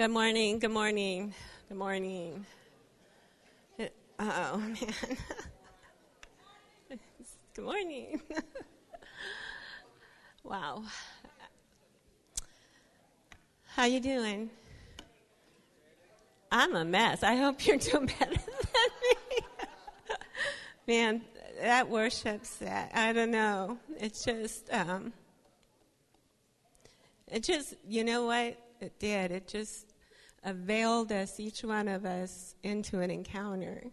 Good morning, good morning, good morning. Oh, man. good morning. wow. How you doing? I'm a mess. I hope you're doing better than me. Man, that worships that. I don't know. It's just, um, it just, you know what? It did. It just availed us, each one of us, into an encounter.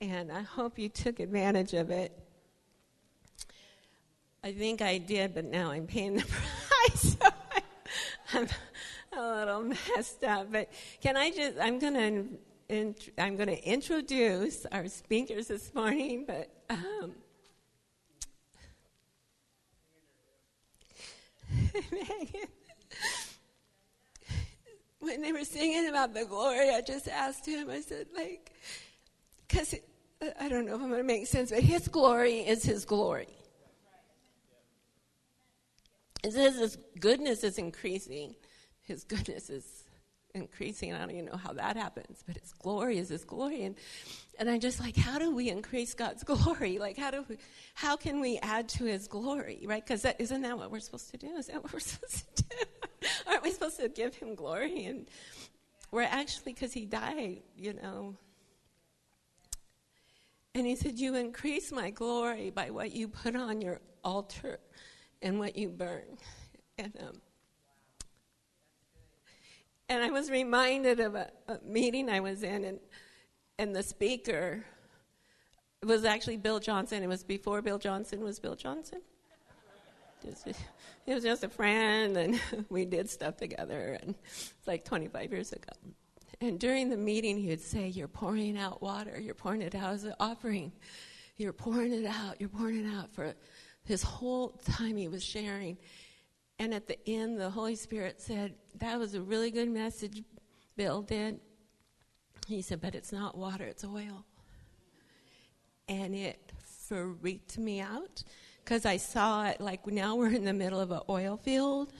And I hope you took advantage of it. I think I did, but now I'm paying the price. So I'm a little messed up. But can I just, I'm going to. I'm going to introduce our speakers this morning, but um, when they were singing about the glory, I just asked him, I said, like, because I don't know if I'm going to make sense, but his glory is his glory. It says his goodness is increasing. His goodness is increasing. I don't even know how that happens, but his glory is his glory. And, and I'm just like, how do we increase God's glory? Like, how do we, how can we add to his glory, right? Because isn't that what we're supposed to do? Is that what we're supposed to do? Aren't we supposed to give him glory? And we're actually, because he died, you know. And he said, You increase my glory by what you put on your altar and what you burn. And, um, and I was reminded of a, a meeting I was in, and, and the speaker was actually Bill Johnson. It was before Bill Johnson was Bill Johnson. He was just a friend, and we did stuff together, and it's like 25 years ago. And during the meeting, he would say, You're pouring out water, you're pouring it out as an offering. You're pouring it out, you're pouring it out. For his whole time he was sharing, and at the end, the Holy Spirit said, That was a really good message, Bill did. He said, But it's not water, it's oil. And it freaked me out because I saw it like now we're in the middle of an oil field.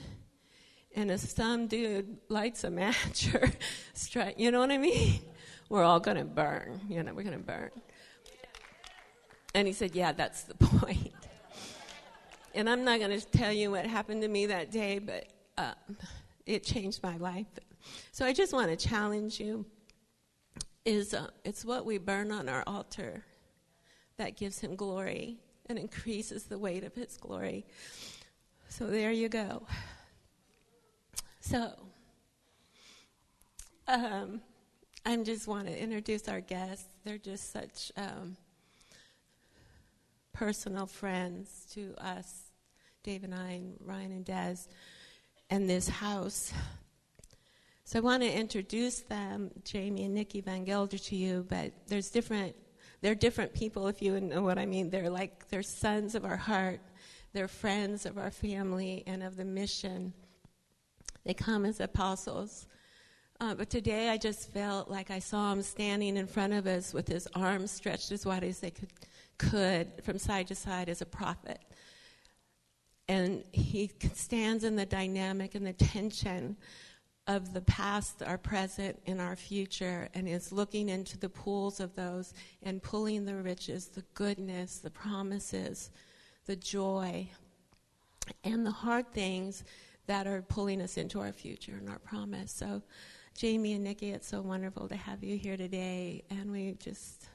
And if some dude lights a match or strike, you know what I mean? We're all going to burn. You know, we're going to burn. And he said, Yeah, that's the point. and I'm not going to tell you what happened to me that day, but uh, it changed my life. So I just want to challenge you. Is uh, it's what we burn on our altar that gives Him glory and increases the weight of His glory. So there you go. So um, I just want to introduce our guests. They're just such um, personal friends to us Dave and I, and Ryan and Des, and this house. So I want to introduce them, Jamey and Nikki Vangelder, to you, but there's different, they're different people, if you know what I mean. They're like, they're sons of our heart. They're friends of our family and of the mission. They come as apostles. Uh, but today I just felt like I saw him standing in front of us with his arms stretched as wide as they could, could from side to side as a prophet and he stands in the dynamic and the tension of the past, our present, and our future, and is looking into the pools of those and pulling the riches, the goodness, the promises, the joy, and the hard things that are pulling us into our future and our promise. So, Jamey and Nikki, it's so wonderful to have you here today, and we just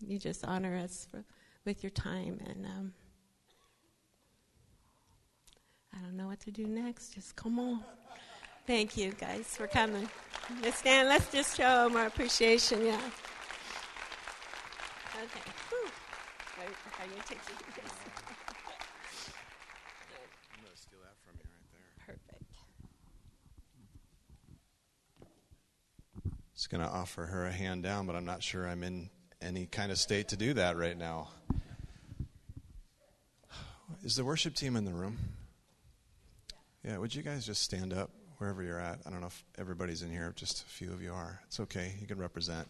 you just honor us for, with your time and. Um, I don't know what to do next. Just come on. Thank you, guys, for coming. Let's stand. Let's just show them our appreciation. Yeah. Okay. Whew. Are, you taking this? I'm going to steal that from you right there. Perfect. Just going to offer her a hand down, but I'm not sure I'm in any kind of state to do that right now. Is the worship team in the room? Yeah, would you guys just stand up wherever you're at? I don't know if everybody's in here, just a few of you are. It's okay, you can represent.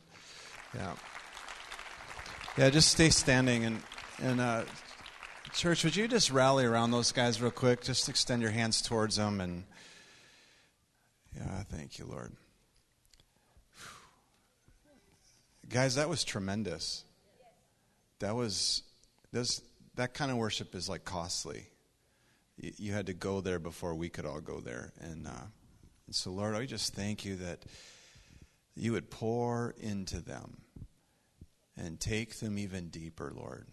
Yeah. Yeah, just stay standing and and uh, church, would you just rally around those guys real quick? Just extend your hands towards them and Yeah, thank you, Lord. Guys, that was tremendous. That was this that kind of worship is like costly. You, you had to go there before we could all go there, and, uh, and so Lord, I just thank you that you would pour into them and take them even deeper, Lord.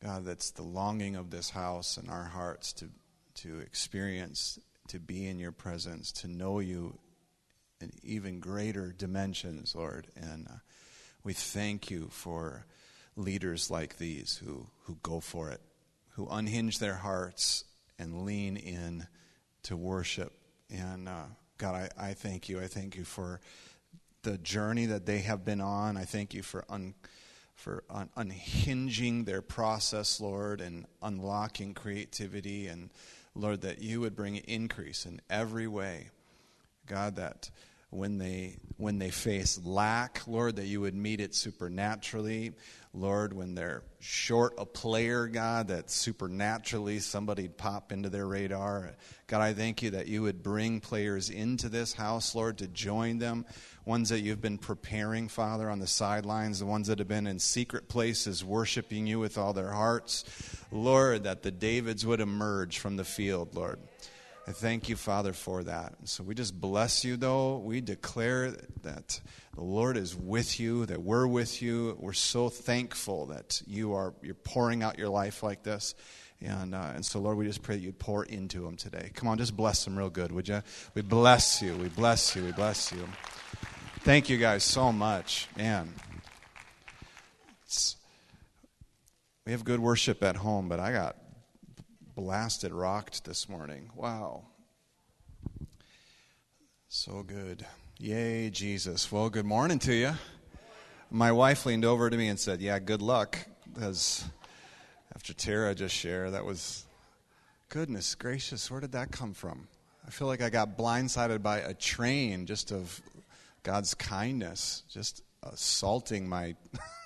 God, that's the longing of this house and our hearts to to experience, to be in your presence, to know you in even greater dimensions, Lord. And uh, we thank you for leaders like these who, who go for it, who unhinge their hearts and lean in to worship. And uh, God, I, I thank you. I thank you for the journey that they have been on. I thank you for un, for un, unhinging their process, Lord, and unlocking creativity and Lord, that you would bring increase in every way. God, that when they when they face lack, Lord, that you would meet it supernaturally. Lord, when they're short a player, God, that supernaturally somebody'd pop into their radar. God, I thank you that you would bring players into this house, Lord, to join them. Ones that you've been preparing, Father, on the sidelines, the ones that have been in secret places worshiping you with all their hearts. Lord, that the Davids would emerge from the field, Lord. I thank you, Father, for that. So we just bless you, though. We declare that the Lord is with you, that we're with you. We're so thankful that you are you're pouring out your life like this. And, uh, and so, Lord, we just pray that you'd pour into them today. Come on, just bless them real good, would you? We bless you. We bless you. We bless you. Thank you guys so much. Man, it's, we have good worship at home, but I got blasted rocked this morning. Wow. So good. Yay, Jesus. Well, good morning to you. My wife leaned over to me and said, Yeah, good luck. Because after Tara just shared, that was, goodness gracious, where did that come from? I feel like I got blindsided by a train just of God's kindness, just assaulting my,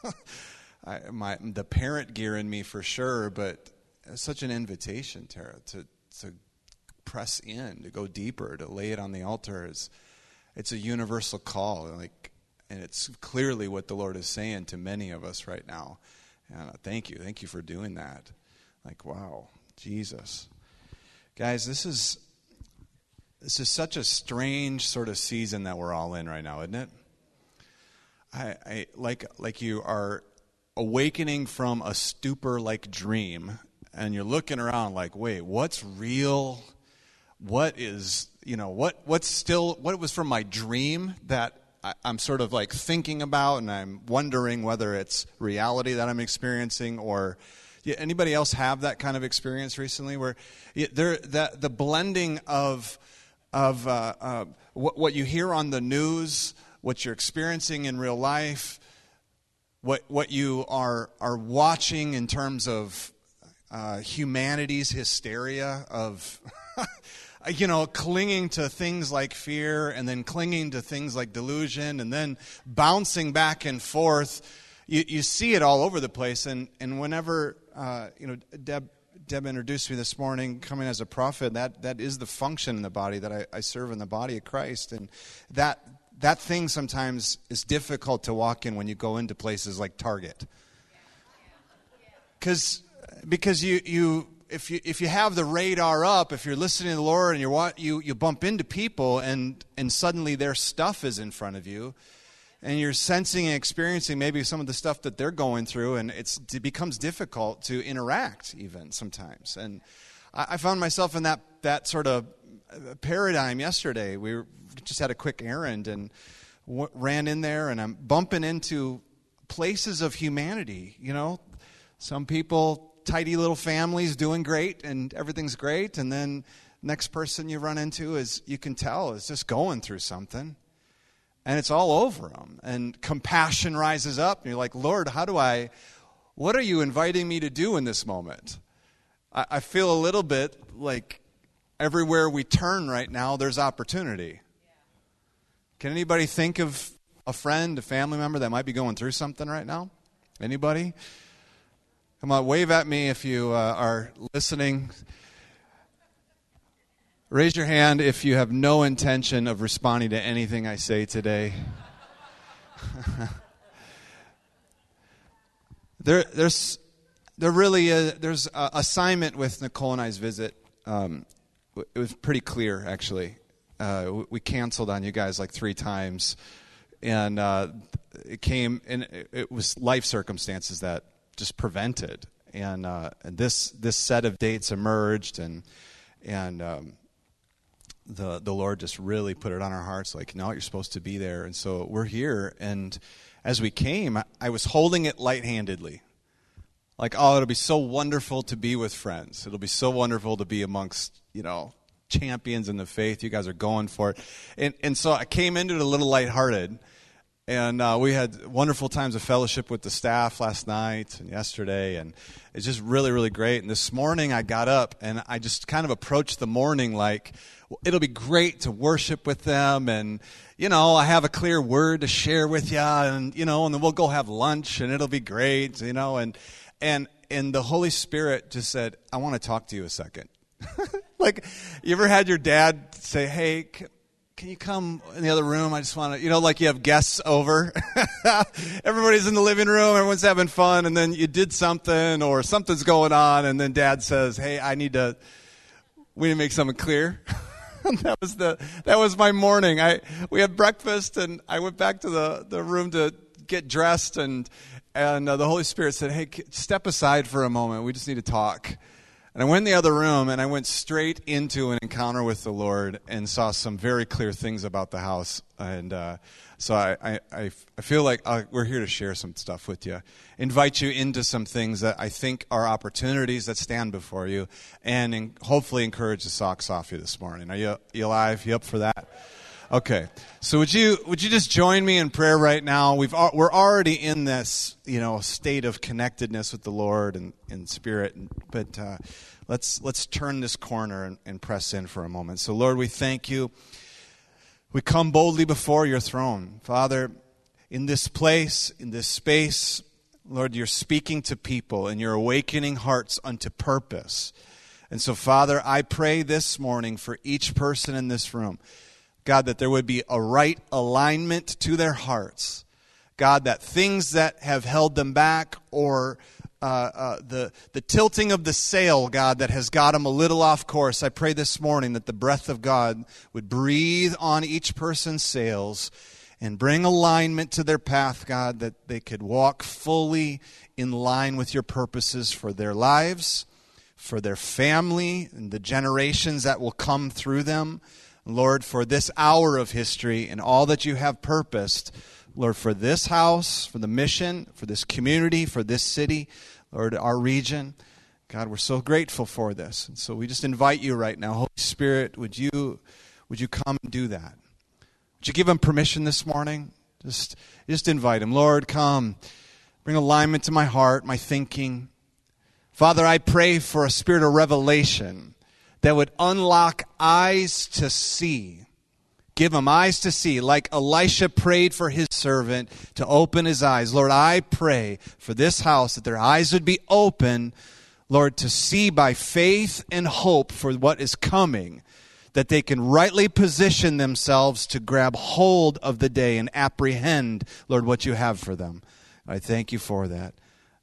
I, my the parent gear in me for sure, but such an invitation, Tara, to, to press in, to go deeper, to lay it on the altar. Is, it's a universal call, and like, and it's clearly what the Lord is saying to many of us right now. And uh, thank you, thank you for doing that. Like, wow, Jesus, guys, this is this is such a strange sort of season that we're all in right now, isn't it? I, I like like you are awakening from a stupor like dream and you're looking around like, wait, what's real? What is, you know, what, what's still, what was from my dream that I, am sort of like thinking about and I'm wondering whether it's reality that I'm experiencing or, anybody else have that kind of experience recently where there, that, the blending of, of uh, uh, what, what you hear on the news, what you're experiencing in real life, what, what you are, are watching in terms of uh, humanity's hysteria of, you know, clinging to things like fear and then clinging to things like delusion and then bouncing back and forth. You, you see it all over the place. And, and whenever, uh, you know, Deb, Deb introduced me this morning coming as a prophet, that, that is the function in the body that I, I serve in the body of Christ. And that, that thing sometimes is difficult to walk in when you go into places like Target. Because because you, you if you if you have the radar up, if you're listening to the Lord and you you you bump into people and and suddenly their stuff is in front of you, and you're sensing and experiencing maybe some of the stuff that they're going through, and it's it becomes difficult to interact even sometimes. And I, I found myself in that that sort of uh, paradigm yesterday. We just had a quick errand and w- ran in there, and I'm bumping into places of humanity. You know, some people tidy little families doing great and everything's great and then next person you run into is you can tell is just going through something. And it's all over them and compassion rises up and you're like lord how do i what are you inviting me to do in this moment? I, I feel a little bit like everywhere we turn right now there's opportunity. Can anybody think of a friend a family member that might be going through something right now? Anybody Come on, wave at me if you uh, are listening. Raise your hand if you have no intention of responding to anything I say today. there, there's, there really is, there's a assignment with Nicole and I's visit. Um, it was pretty clear, actually. Uh, we canceled on you guys like three times, and uh, it came, and it was life circumstances that just prevented. And, uh, and this this set of dates emerged, and and um, the the Lord just really put it on our hearts, like, no, you're supposed to be there. And so we're here. And as we came, I was holding it light-handedly, like, oh, it'll be so wonderful to be with friends. It'll be so wonderful to be amongst, you know, champions in the faith. You guys are going for it. And and so I came into it a little lighthearted. And uh, we had wonderful times of fellowship with the staff last night and yesterday, and it's just really, really great. And this morning I got up and I just kind of approached the morning like, it'll be great to worship with them and you know i have a clear word to share with you and you know and then we'll go have lunch and it'll be great you know and and and the holy spirit just said i want to talk to you a second like you ever had your dad say hey can you come in the other room? I just want to, you know, like you have guests over. Everybody's in the living room, everyone's having fun, and then you did something or something's going on, and then dad says, Hey, I need to, we need to make something clear. that was the that was my morning. I we had breakfast and I went back to the, the room to get dressed and and uh, the Holy Spirit said, "Hey, step aside for a moment. We just need to talk." And I went in the other room and I went straight into an encounter with the Lord and saw some very clear things about the house. And uh, so I, I, I feel like uh, we're here to share some stuff with you, invite you into some things that I think are opportunities that stand before you, and in, hopefully encourage the socks off you this morning. Are you, you alive? You up for that? Okay, so would you would you just join me in prayer right now? We've we're already in this you know state of connectedness with the Lord and in spirit, but uh, let's let's turn this corner and, and press in for a moment. So Lord, we thank you. We come boldly before your throne, Father. In this place, in this space, Lord, you're speaking to people and you're awakening hearts unto purpose. And so, Father, I pray this morning for each person in this room God, that there would be a right alignment to their hearts. God, that things that have held them back or uh, uh, the, the tilting of the sail, God, that has got them a little off course, I pray this morning that the breath of God would breathe on each person's sails and bring alignment to their path, God, that they could walk fully in line with your purposes for their lives, for their family, and the generations that will come through them. Lord, for this hour of history and all that you have purposed, Lord, for this house, for the mission, for this community, for this city, Lord, our region. God, we're so grateful for this. And so we just invite you right now, Holy Spirit, would you would you come and do that? Would you give him permission this morning? Just just invite him. Lord, come. Bring alignment to my heart, my thinking. Father, I pray for a spirit of revelation that would unlock eyes to see. Give him eyes to see, like Elisha prayed for his servant to open his eyes. Lord, I pray for this house that their eyes would be open, Lord, to see by faith and hope for what is coming, that they can rightly position themselves to grab hold of the day and apprehend, Lord, what you have for them. I thank you for that.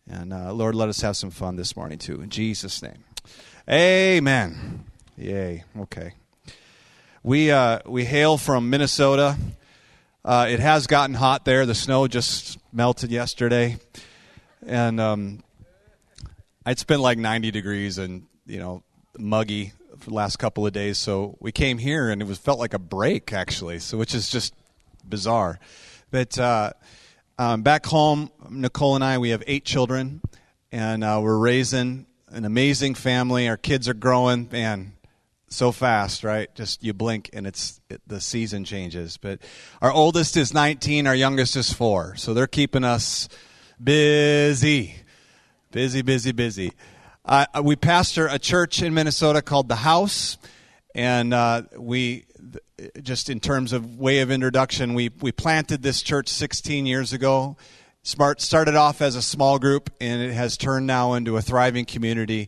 And uh, Lord, let us have some fun this morning, too. In Jesus' name. Amen. Yay. Okay. We uh, we hail from Minnesota. Uh, it has gotten hot there. The snow just melted yesterday, and um, it's been like 90 degrees and you know muggy for the last couple of days. So we came here and it was felt like a break actually. So which is just bizarre. But uh, um, back home, Nicole and I we have eight children, and uh, we're raising an amazing family. Our kids are growing, man, so fast, right? Just you blink and it's it, the season changes. But our oldest is 19, our youngest is 4. So they're keeping us busy. Busy, busy, busy. Uh, we pastor a church in Minnesota called The House, and uh, we just in terms of way of introduction, we we planted this church 16 years ago Smart started off as a small group and it has turned now into a thriving community.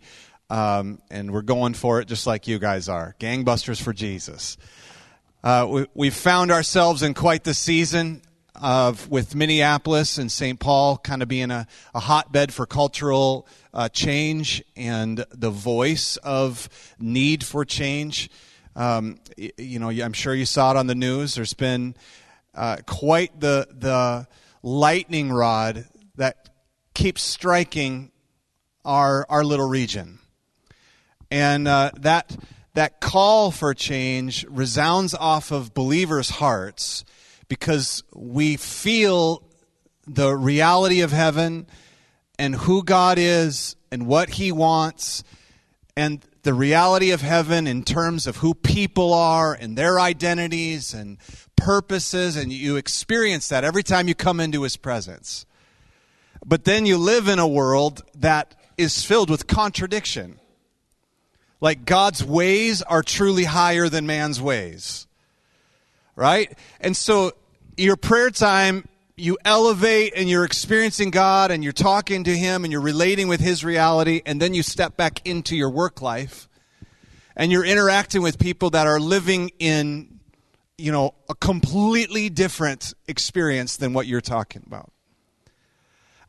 Um, and we're going for it just like you guys are. Gangbusters for Jesus. Uh, we, we've found ourselves in quite the season of with Minneapolis and St. Paul kind of being a, a hotbed for cultural uh, change and the voice of need for change. Um, you know, I'm sure you saw it on the news. There's been uh, quite the the lightning rod that keeps striking our our little region, and uh, that that call for change resounds off of believers' hearts because we feel the reality of heaven and who God is and what He wants and the reality of heaven in terms of who people are and their identities and purposes, and you experience that every time you come into His presence. But then you live in a world that is filled with contradiction. Like God's ways are truly higher than man's ways. Right? And so your prayer time, you elevate and you're experiencing God and you're talking to Him and you're relating with His reality, and then you step back into your work life and you're interacting with people that are living in, you know, a completely different experience than what you're talking about.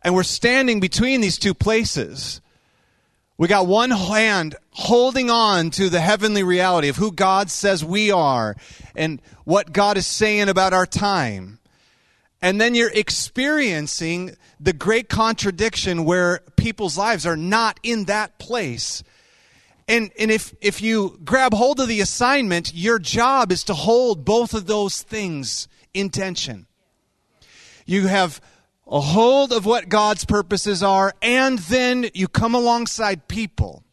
And we're standing between these two places. We got one hand holding on to the heavenly reality of who God says we are and what God is saying about our time. And then you're experiencing the great contradiction where people's lives are not in that place. And, and if, if you grab hold of the assignment, your job is to hold both of those things in tension. You have a hold of what God's purposes are, and then you come alongside people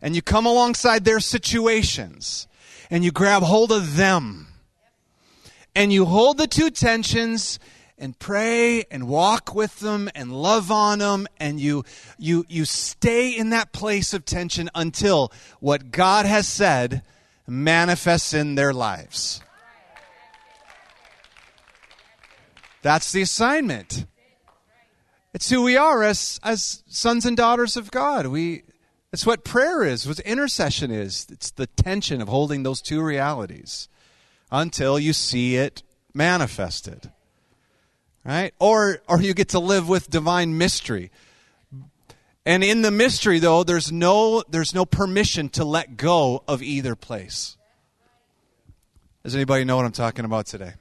and you come alongside their situations and you grab hold of them and you hold the two tensions and pray and walk with them and love on them and you you you stay in that place of tension until what God has said manifests in their lives. That's the assignment. It's who we are as, as sons and daughters of God. We, it's what prayer is, what intercession is. It's the tension of holding those two realities until you see it manifested. Right? Or, or you get to live with divine mystery. And in the mystery, though, there's no, there's no permission to let go of either place. Does anybody know what I'm talking about today?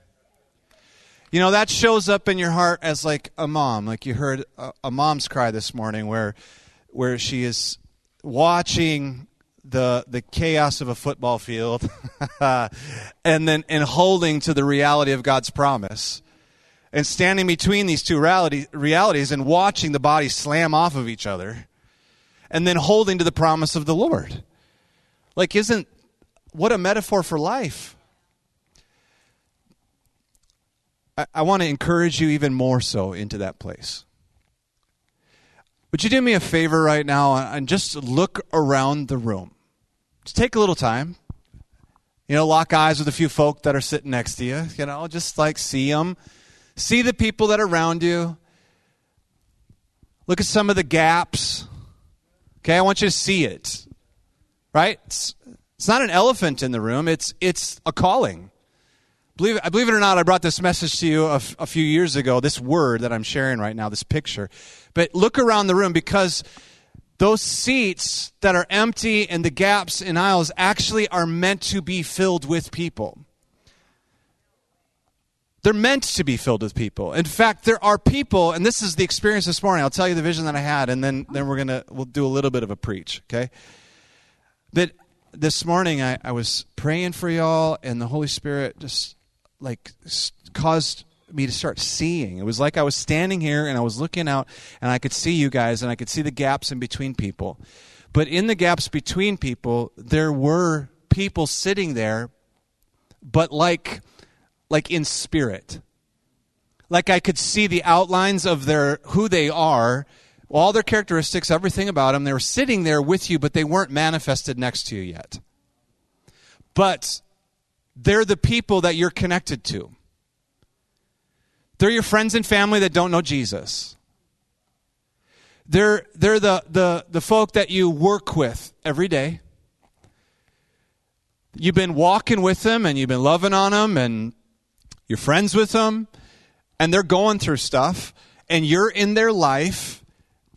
You know, that shows up in your heart as like a mom. Like you heard a, a mom's cry this morning where where she is watching the the chaos of a football field and then and holding to the reality of God's promise and standing between these two reality, realities and watching the bodies slam off of each other and then holding to the promise of the Lord. Like isn't what a metaphor for life. I, I want to encourage you even more so into that place. Would you do me a favor right now and just look around the room? Just take a little time. You know, lock eyes with a few folk that are sitting next to you. You know, just like see them. See the people that are around you. Look at some of the gaps. Okay, I want you to see it. Right? It's, it's not an elephant in the room, it's, it's a calling. Believe, believe it or not, I brought this message to you a, a few years ago, this word that I'm sharing right now, this picture. But look around the room because those seats that are empty and the gaps in aisles actually are meant to be filled with people. They're meant to be filled with people. In fact, there are people, and this is the experience this morning. I'll tell you the vision that I had, and then, then we're gonna we'll do a little bit of a preach, okay? But this morning I, I was praying for y'all, and the Holy Spirit just like caused me to start seeing. It was like I was standing here and I was looking out and I could see you guys and I could see the gaps in between people. But in the gaps between people, there were people sitting there, but like like in spirit. Like I could see the outlines of their who they are, all their characteristics, everything about them. They were sitting there with you, but they weren't manifested next to you yet. But they're the people that you're connected to. They're your friends and family that don't know Jesus. They're, they're the, the, the folk that you work with every day. You've been walking with them and you've been loving on them and you're friends with them and they're going through stuff and you're in their life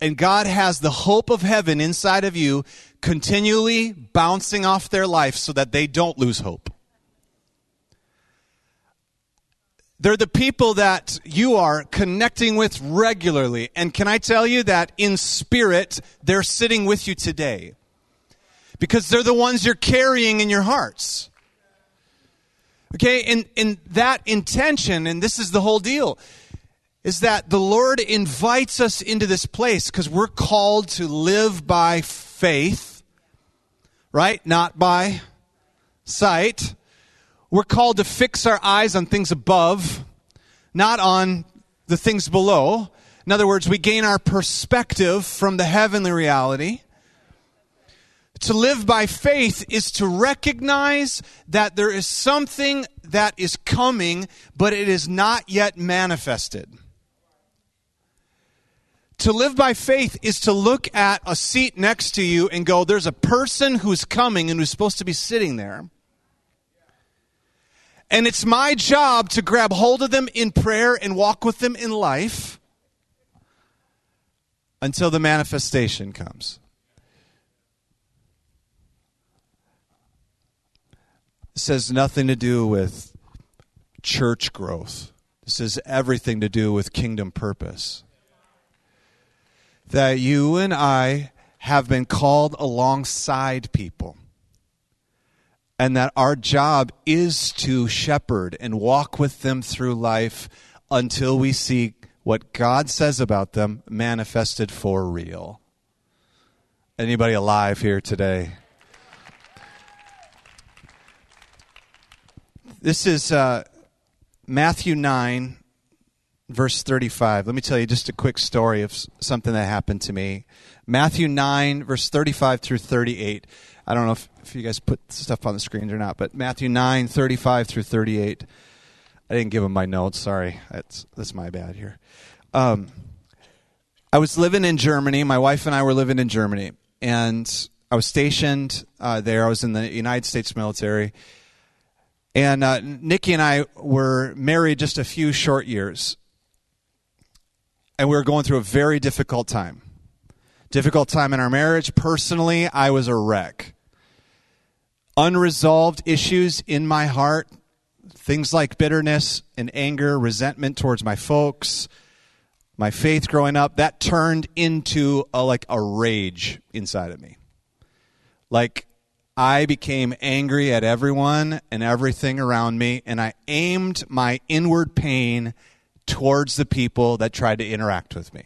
and God has the hope of heaven inside of you continually bouncing off their life so that they don't lose hope. They're the people that you are connecting with regularly. And can I tell you that in spirit, they're sitting with you today? Because they're the ones you're carrying in your hearts. Okay, and, and that intention, and this is the whole deal, is that the Lord invites us into this place because we're called to live by faith, right? Not by sight. We're called to fix our eyes on things above, not on the things below. In other words, we gain our perspective from the heavenly reality. To live by faith is to recognize that there is something that is coming, but it is not yet manifested. To live by faith is to look at a seat next to you and go, there's a person who's coming and who's supposed to be sitting there. And it's my job to grab hold of them in prayer and walk with them in life until the manifestation comes. This has nothing to do with church growth. This has everything to do with kingdom purpose. That you and I have been called alongside people and that our job is to shepherd and walk with them through life until we see what God says about them manifested for real. Anybody alive here today? This is uh, Matthew 9, verse 35. Let me tell you just a quick story of something that happened to me. Matthew 9, verse 35 through 38. I don't know if, if you guys put stuff on the screens or not, but Matthew 9, 35 through 38. I didn't give them my notes. Sorry. That's, that's my bad here. Um, I was living in Germany. My wife and I were living in Germany. And I was stationed uh, there. I was in the United States military. And uh, Nikki and I were married just a few short years. And we were going through a very difficult time. Difficult time in our marriage. Personally, I was a wreck unresolved issues in my heart, things like bitterness and anger, resentment towards my folks, my faith growing up, that turned into a, like a rage inside of me. Like I became angry at everyone and everything around me, and I aimed my inward pain towards the people that tried to interact with me.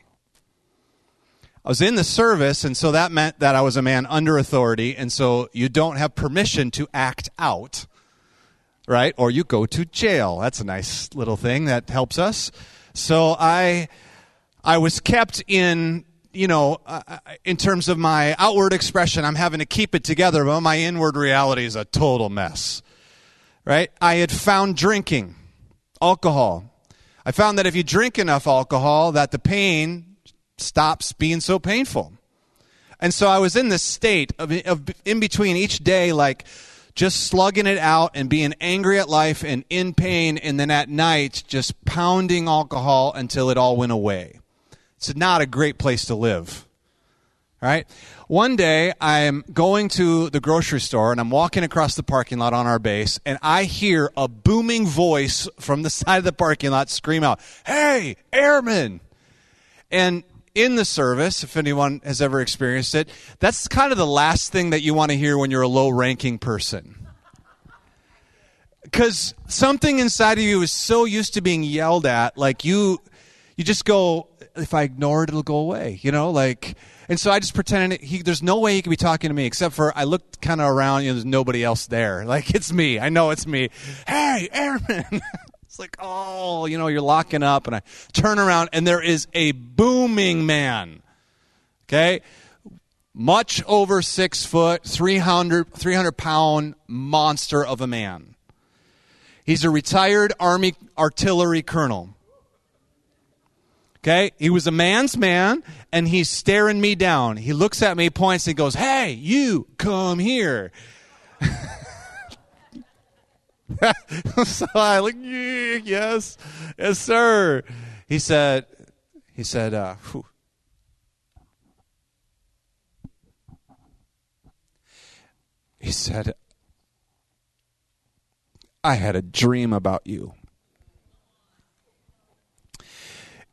I was in the service, and so that meant that I was a man under authority, and so you don't have permission to act out, right? Or you go to jail. That's a nice little thing that helps us. So I, I was kept in, you know, uh, uh in terms of my outward expression, I'm having to keep it together, but my inward reality is a total mess, right? I had found drinking, alcohol. I found that if you drink enough alcohol, that the pain stops being so painful. And so I was in this state of, of in between each day, like just slugging it out and being angry at life and in pain, and then at night just pounding alcohol until it all went away. It's not a great place to live. All right? One day, I'm going to the grocery store and I'm walking across the parking lot on our base, and I hear a booming voice from the side of the parking lot scream out, Hey, airman! And in the service, if anyone has ever experienced it, that's kind of the last thing that you want to hear when you're a low ranking person. Because something inside of you is so used to being yelled at, like you, you just go, if I ignore it, it'll go away, you know, like, and so I just pretended he, there's no way he could be talking to me except for I looked kind of around, you know, there's nobody else there. Like, it's me. I know it's me. Hey, Airman. It's like, oh, you know, you're locking up. And I turn around and there is a booming man. Okay? Much over six foot, 300, 300 pound monster of a man. He's a retired Army artillery colonel. Okay? He was a man's man, and he's staring me down. He looks at me, points, and goes, Hey, you, come here. so I like, yes, yes, sir. He said, he said, uh, whew. he said, I had a dream about you.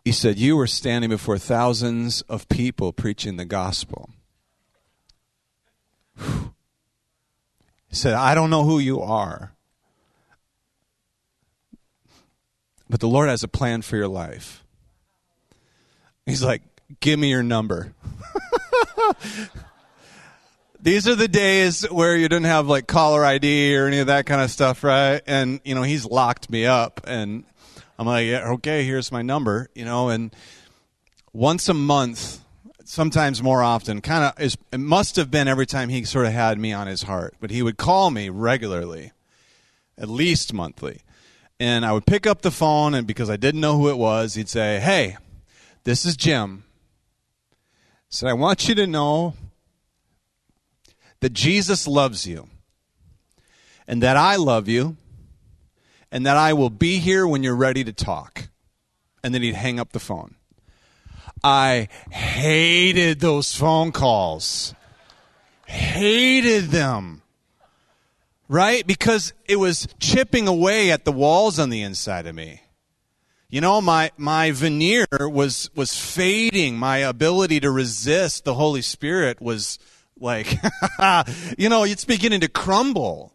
He said, You were standing before thousands of people preaching the gospel. He said, I don't know who you are, but the Lord has a plan for your life. He's like, Give me your number. These are the days where you didn't have like caller ID or any of that kind of stuff, right? And, you know, he's locked me up and I'm like, yeah, okay, here's my number, you know, and once a month, sometimes more often, kind of is it must have been every time he sort of had me on his heart, but he would call me regularly, at least monthly. And I would pick up the phone and because I didn't know who it was, he'd say, "Hey, this is Jim." said, "I want you to know that Jesus loves you and that I love you and that I will be here when you're ready to talk. And then he'd hang up the phone. I hated those phone calls. Hated them. Right? Because it was chipping away at the walls on the inside of me. You know, my, my veneer was, was fading. My ability to resist the Holy Spirit was like, you know, it's beginning to crumble.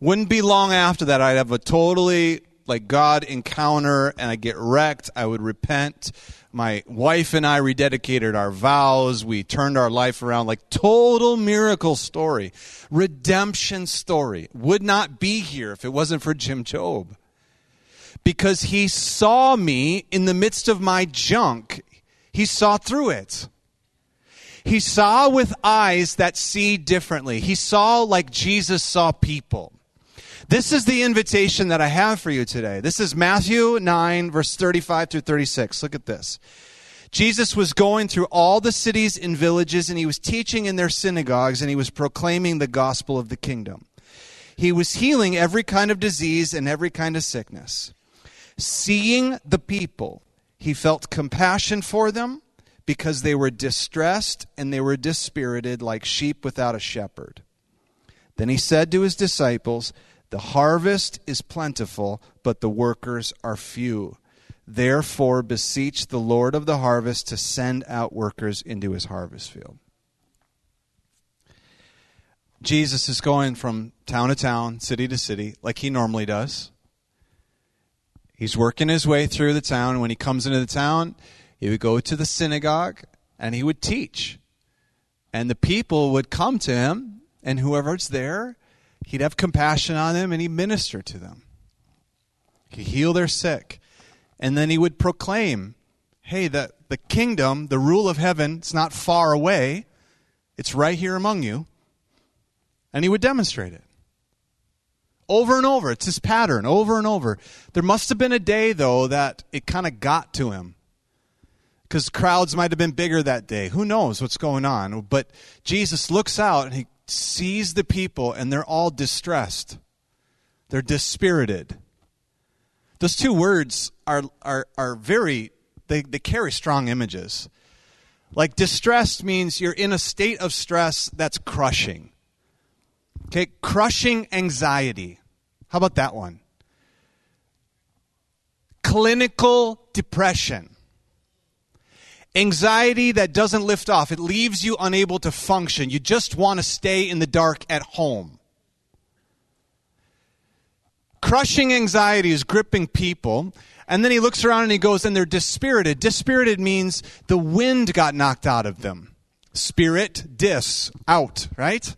Wouldn't be long after that, I'd have a totally like God encounter and I get wrecked. I would repent. My wife and I rededicated our vows. We turned our life around like total miracle story, redemption story. Would not be here if it wasn't for Jim Job. Because he saw me in the midst of my junk. He saw through it. He saw with eyes that see differently. He saw like Jesus saw people. This is the invitation that I have for you today. This is Matthew 9, verse 35 through 36. Look at this. Jesus was going through all the cities and villages, and he was teaching in their synagogues, and he was proclaiming the gospel of the kingdom. He was healing every kind of disease and every kind of sickness. Seeing the people, he felt compassion for them because they were distressed and they were dispirited like sheep without a shepherd. Then he said to his disciples, the harvest is plentiful, but the workers are few. Therefore, beseech the Lord of the harvest to send out workers into his harvest field. Jesus is going from town to town, city to city, like he normally does. He's working his way through the town. When he comes into the town, he would go to the synagogue and he would teach. And the people would come to him, and whoever's there, He'd have compassion on them and he'd minister to them. He'd heal their sick. And then he would proclaim, hey, the, the kingdom, the rule of heaven, it's not far away. It's right here among you. And he would demonstrate it. Over and over. It's his pattern, over and over. There must have been a day, though, that it kind of got to him. Because crowds might have been bigger that day. Who knows what's going on? But Jesus looks out and he sees the people and they're all distressed. They're dispirited. Those two words are, are, are very, they, they carry strong images. Like distressed means you're in a state of stress that's crushing. Okay, crushing anxiety. How about that one? Clinical depression. Anxiety that doesn't lift off. It leaves you unable to function. You just want to stay in the dark at home. Crushing anxiety is gripping people. And then he looks around and he goes, and they're dispirited. Dispirited means the wind got knocked out of them. Spirit, dis, out, right?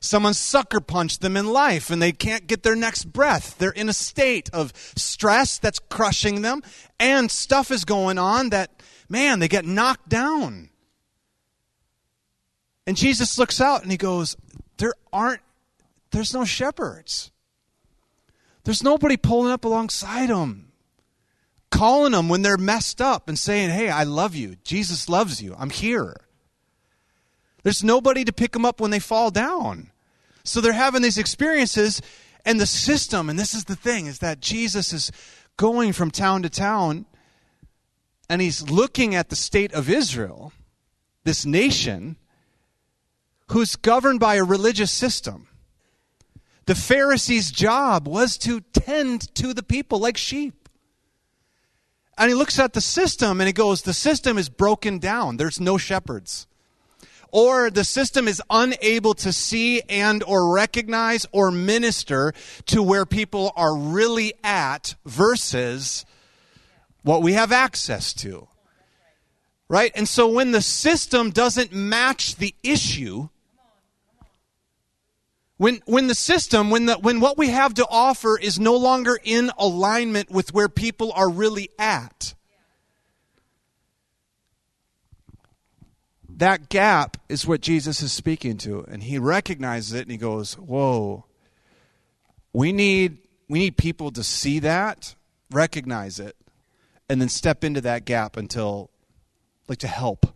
Someone sucker punched them in life and they can't get their next breath. They're in a state of stress that's crushing them, and stuff is going on that man, they get knocked down. And Jesus looks out and he goes, There aren't, there's no shepherds. There's nobody pulling up alongside them. calling them when they're messed up and saying, Hey, I love you. Jesus loves you. I'm here. There's nobody to pick them up when they fall down. So they're having these experiences, and the system, and this is the thing, is that Jesus is going from town to town, and he's looking at the state of Israel, this nation, who's governed by a religious system. The Pharisees' job was to tend to the people like sheep. And he looks at the system and he goes, The system is broken down. There's no shepherds or the system is unable to see and or recognize or minister to where people are really at versus what we have access to. Right? And so when the system doesn't match the issue, when, when the system, when, the, when what we have to offer is no longer in alignment with where people are really at, that gap is what Jesus is speaking to. And he recognizes it and he goes, Whoa, we need, we need people to see that, recognize it, and then step into that gap until, like, to help.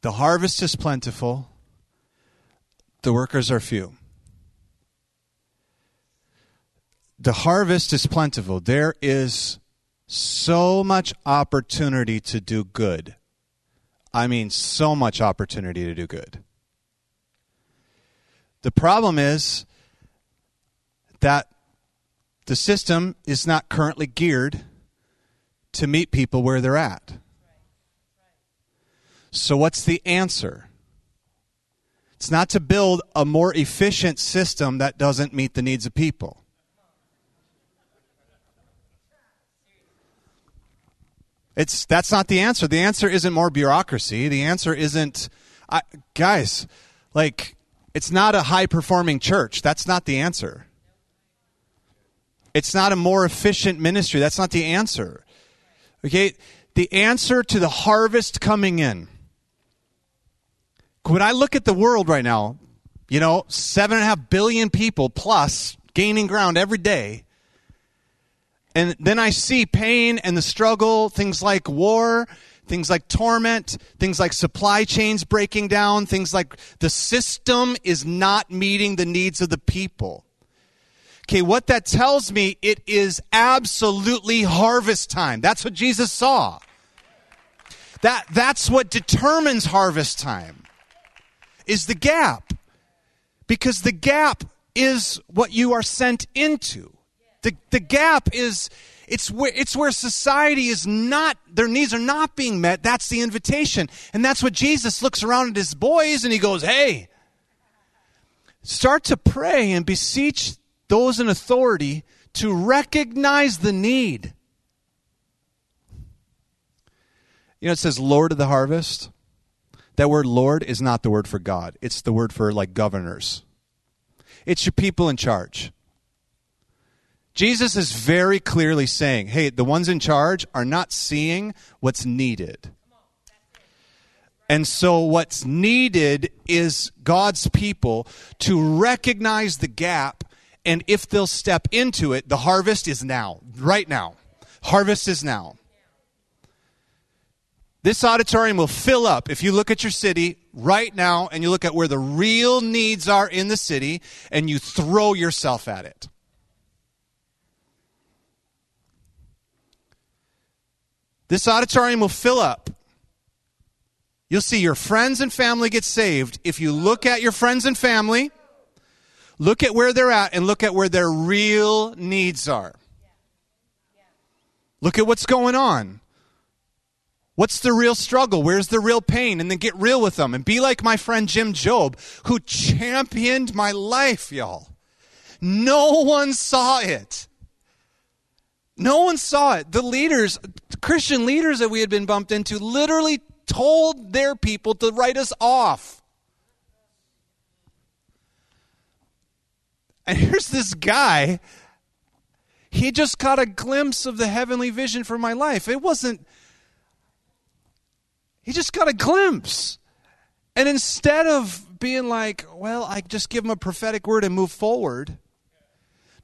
The harvest is plentiful, the workers are few. the harvest is plentiful. There is so much opportunity to do good. I mean, so much opportunity to do good. The problem is that the system is not currently geared to meet people where they're at. So, what's the answer? It's not to build a more efficient system that doesn't meet the needs of people. It's that's not the answer. The answer isn't more bureaucracy. The answer isn't I, guys, like it's not a high performing church. That's not the answer. It's not a more efficient ministry. That's not the answer. Okay? The answer to the harvest coming in. When I look at the world right now, you know, seven and a half billion people plus gaining ground every day. And then I see pain and the struggle, things like war, things like torment, things like supply chains breaking down, things like the system is not meeting the needs of the people. Okay, what that tells me, it is absolutely harvest time. That's what Jesus saw. That, that's what determines harvest time, is the gap. Because the gap is what you are sent into. The, the gap is it's where, it's where society is not, their needs are not being met. That's the invitation. And that's what Jesus looks around at his boys and he goes, hey, start to pray and beseech those in authority to recognize the need. You know, it says Lord of the harvest. That word Lord is not the word for God, it's the word for like governors. It's your people in charge. Jesus is very clearly saying, hey, the ones in charge are not seeing what's needed. And so, what's needed is God's people to recognize the gap, and if they'll step into it, the harvest is now, right now. Harvest is now. This auditorium will fill up if you look at your city right now and you look at where the real needs are in the city and you throw yourself at it. This auditorium will fill up. You'll see your friends and family get saved if you look at your friends and family, look at where they're at, and look at where their real needs are. Look at what's going on. What's the real struggle? Where's the real pain? And then get real with them and be like my friend Jim Job, who championed my life, y'all. No one saw it. No one saw it. The leaders, Christian leaders that we had been bumped into, literally told their people to write us off. And here's this guy. He just caught a glimpse of the heavenly vision for my life. It wasn't, he just got a glimpse. And instead of being like, well, I just give him a prophetic word and move forward.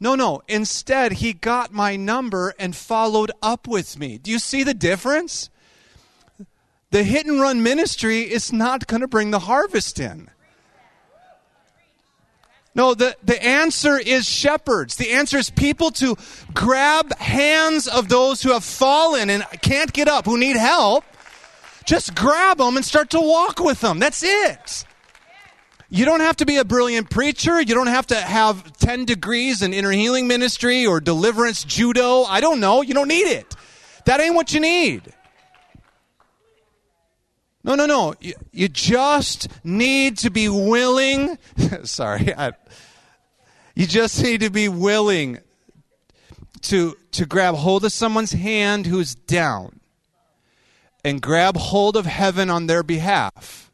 No, no. Instead, he got my number and followed up with me. Do you see the difference? The hit and run ministry is not going to bring the harvest in. No, the, the answer is shepherds. The answer is people to grab hands of those who have fallen and can't get up, who need help. Just grab them and start to walk with them. That's it. You don't have to be a brilliant preacher. You don't have to have 10 degrees in inner healing ministry or deliverance judo. I don't know. You don't need it. That ain't what you need. No, no, no. You, you just need to be willing. sorry. I, you just need to be willing to, to grab hold of someone's hand who's down and grab hold of heaven on their behalf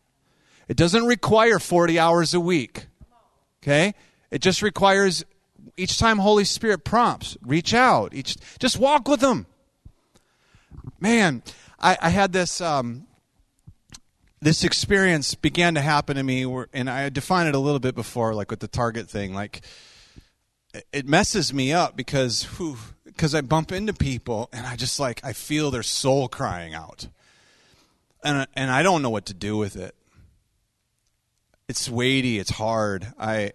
it doesn't require 40 hours a week. Okay? It just requires each time Holy Spirit prompts, reach out. Each just walk with them. Man, I, I had this um, this experience began to happen to me, and I defined it a little bit before, like with the Target thing. Like it messes me up because because I bump into people and I just like I feel their soul crying out, and and I don't know what to do with it it's weighty, it's hard. I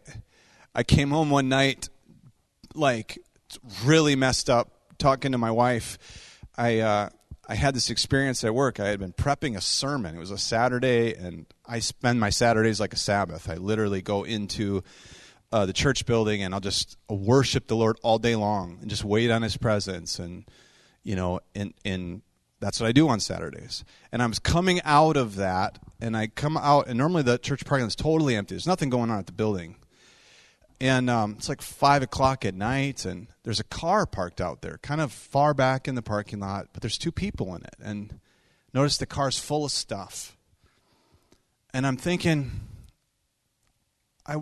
I came home one night like really messed up talking to my wife. I uh, I had this experience at work. I had been prepping a sermon. It was a Saturday, and I spend my Saturdays like a Sabbath. I literally go into uh, the church building and I'll just worship the Lord all day long and just wait on His presence. And you know, in in that's what I do on Saturdays. And I was coming out of that, and I come out, and normally the church parking lot is totally empty. There's nothing going on at the building. And um, it's like 5 o'clock at night, and there's a car parked out there, kind of far back in the parking lot, but there's two people in it. And notice the car's full of stuff. And I'm thinking, I,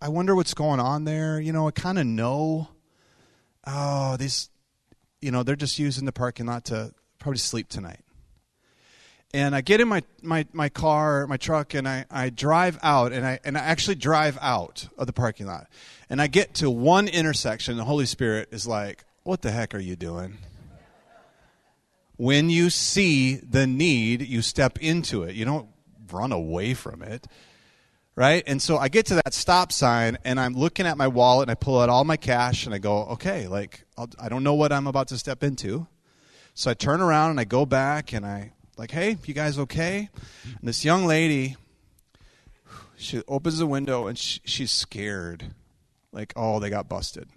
I wonder what's going on there. You know, I kind of know. Oh, these, you know, they're just using the parking lot to probably sleep tonight. And I get in my, my, my car, my truck, and I, I drive out, and I, and I actually drive out of the parking lot. And I get to one intersection, the Holy Spirit is like, What the heck are you doing? When you see the need, you step into it. You don't run away from it right? And so I get to that stop sign and I'm looking at my wallet and I pull out all my cash and I go, okay, like I'll, I do not know what I'm about to step into, so I turn around and I go back and I like, hey, you guys okay? And this young lady, she opens the window and she, she's scared, like, oh, they got busted,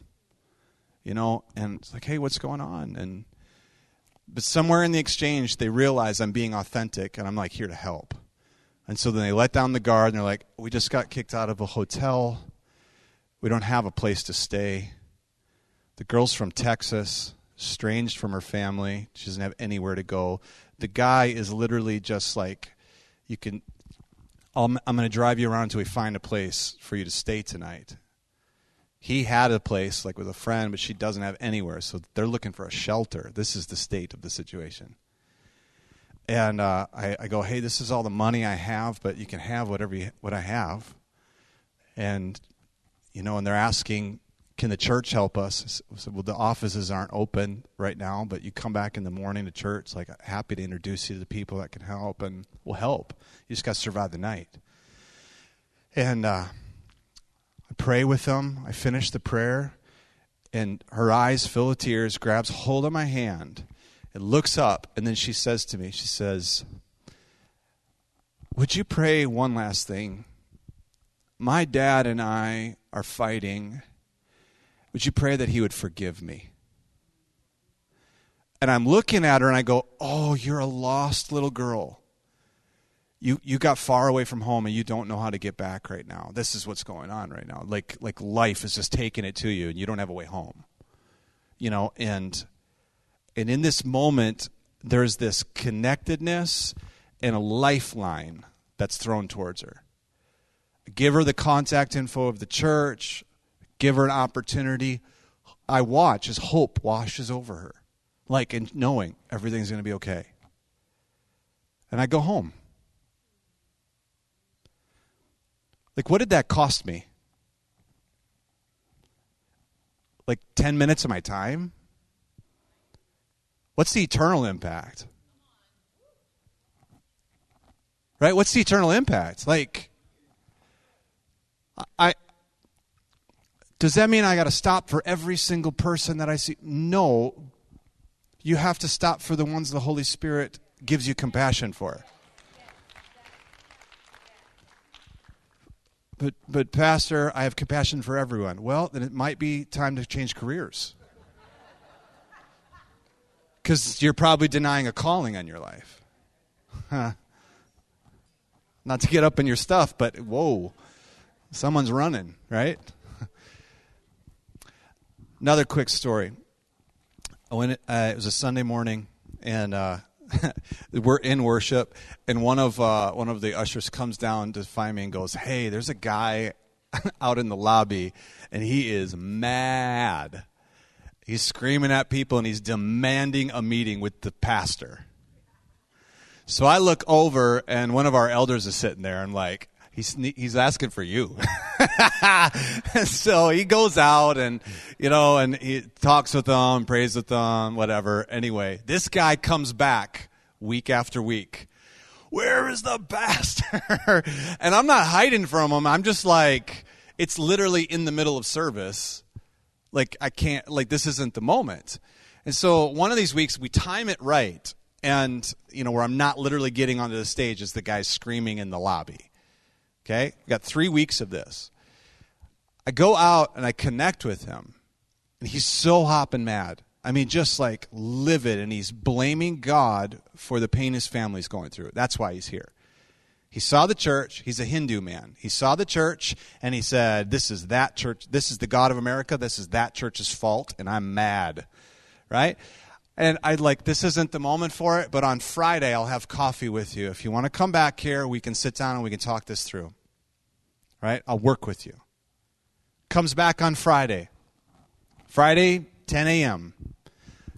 you know. And it's like, hey, what's going on? And but somewhere in the exchange, they realize I'm being authentic and I'm like here to help. And so then they let down the guard and they're like, we just got kicked out of a hotel. We don't have a place to stay. The girl's from Texas estranged from her family. She doesn't have anywhere to go. The guy is literally just like, you can, I'm, I'm going to drive you around until we find a place for you to stay tonight. He had a place, like with a friend, but she doesn't have anywhere. So they're looking for a shelter. This is the state of the situation. And uh, I, I go, hey, this is all the money I have, but you can have whatever you, what I have. And, you know, and they're asking, can the church help us? So, well, the offices aren't open right now, but you come back in the morning to church. Like, happy to introduce you to the people that can help and will help. You just got to survive the night. And uh, I pray with them. I finish the prayer, and her eyes fill with tears, grabs hold of my hand, and looks up, and then she says to me, she says, "Would you pray one last thing? My dad and I are fighting." Would you pray that He would forgive me? And I'm looking at her and I go, Oh, you're a lost little girl. You, you got far away from home and you don't know how to get back right now. This is what's going on right now. Like, like life is just taking it to you and you don't have a way home. You know, and, and in this moment, there's this connectedness and a lifeline that's thrown towards her. Give her the contact info of the church, give her an opportunity. I watch as hope washes over her, like in knowing everything's going to be okay. And I go home. Like, what did that cost me? Like 10 minutes of my time? What's the eternal impact? Right? What's the eternal impact? Like, I. Does that mean I got to stop for every single person that I see? No. You have to stop for the ones the Holy Spirit gives you compassion for. But, but, Pastor, I have compassion for everyone. Well, then it might be time to change careers. Because you're probably denying a calling on your life. Not to get up in your stuff, but whoa, someone's running, right? Another quick story. I went, uh, it was a Sunday morning, and uh, we're in worship, and one of uh, one of the ushers comes down to find me and goes, "Hey, there's a guy out in the lobby, and he is mad. He's screaming at people, and he's demanding a meeting with the pastor." So I look over, and one of our elders is sitting there. and like, he's he's asking for you. so he goes out and you know and he talks with them, prays with them, whatever. Anyway, this guy comes back week after week. Where is the pastor? and I'm not hiding from him. I'm just like it's literally in the middle of service. Like I can't like this isn't the moment. And so one of these weeks we time it right and you know where I'm not literally getting onto the stage as the guy's screaming in the lobby. Okay? We got three weeks of this. I go out and I connect with him, and he's so hopping mad. I mean, just like livid, and he's blaming God for the pain his family's going through. That's why he's here. He saw the church. He's a Hindu man. He saw the church and he said, This is that church. This is the God of America. This is that church's fault, and I'm mad. Right? And I'd like, this isn't the moment for it, but on Friday I'll have coffee with you. If you want to come back here, we can sit down and we can talk this through right? I'll work with you. Comes back on Friday. Friday, 10 a.m.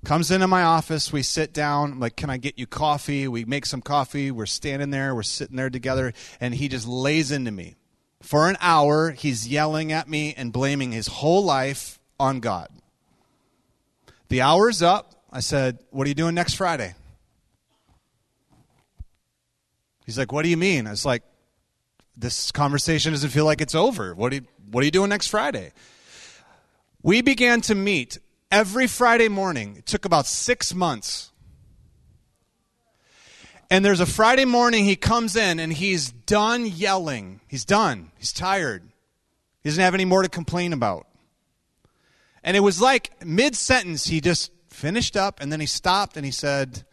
Comes into my office. We sit down. I'm like, can I get you coffee? We make some coffee. We're standing there. We're sitting there together. And he just lays into me. For an hour, he's yelling at me and blaming his whole life on God. The hour's up. I said, What are you doing next Friday? He's like, What do you mean? I was like, this conversation doesn't feel like it's over. What are you, what are you doing next Friday? We began to meet every Friday morning. It took about six months. And there's a Friday morning he comes in and he's done yelling. He's done. He's tired. He doesn't have any more to complain about. And it was like mid sentence, he just finished up and then he stopped and he said,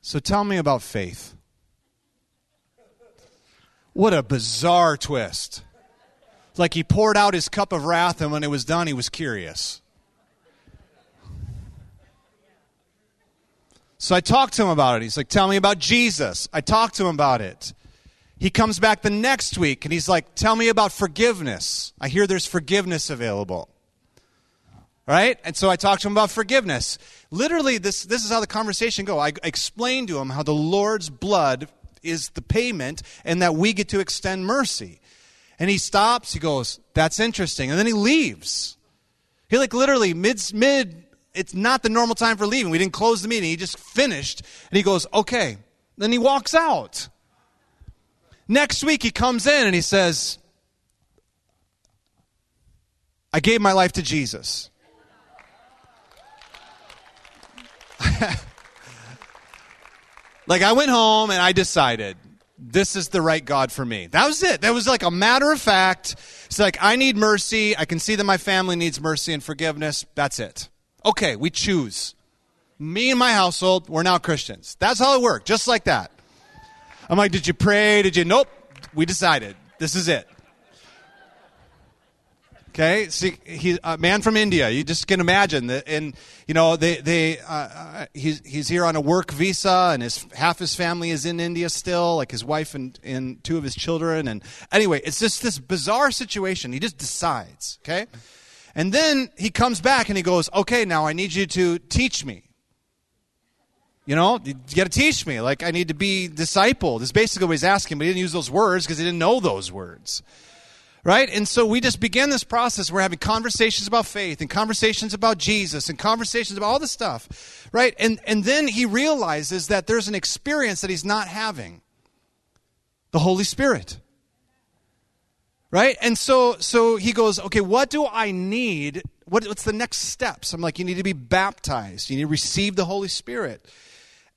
So tell me about faith. What a bizarre twist. Like he poured out his cup of wrath, and when it was done, he was curious. So I talked to him about it. He's like, Tell me about Jesus. I talked to him about it. He comes back the next week and he's like, Tell me about forgiveness. I hear there's forgiveness available. Right? And so I talked to him about forgiveness. Literally, this, this is how the conversation go. I explained to him how the Lord's blood is the payment and that we get to extend mercy. And he stops, he goes, That's interesting. And then he leaves. He like literally mid mid it's not the normal time for leaving. We didn't close the meeting. He just finished. And he goes, Okay. Then he walks out. Next week he comes in and he says, I gave my life to Jesus. Like I went home and I decided this is the right God for me. That was it. That was like a matter of fact. It's like I need mercy. I can see that my family needs mercy and forgiveness. That's it. Okay, we choose. Me and my household, we're now Christians. That's how it worked, just like that. I'm like, did you pray? Did you? Nope. We decided. This is it. Okay, see, he's a man from India. You just can imagine that, and you know they they uh, uh, he's he's here on a work visa, and his half his family is in India still, like his wife and and two of his children. And anyway, it's just this bizarre situation. He just decides, okay, and then he comes back and he goes, okay, now I need you to teach me. You know, you got to teach me. Like I need to be discipled. Is basically what he's asking, but he didn't use those words because he didn't know those words. Right? And so we just began this process. We're having conversations about faith and conversations about Jesus and conversations about all this stuff. Right? And, and then he realizes that there's an experience that he's not having the Holy Spirit. Right? And so, so he goes, okay, what do I need? What, what's the next steps? I'm like, you need to be baptized. You need to receive the Holy Spirit.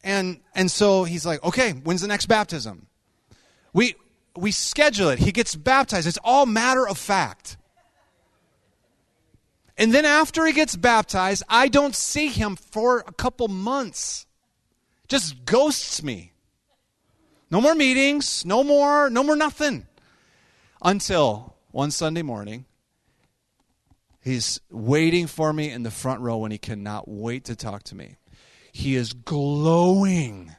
And, and so he's like, okay, when's the next baptism? We, we schedule it. He gets baptized. It's all matter of fact. And then after he gets baptized, I don't see him for a couple months. Just ghosts me. No more meetings, no more, no more nothing. Until one Sunday morning, he's waiting for me in the front row and he cannot wait to talk to me. He is glowing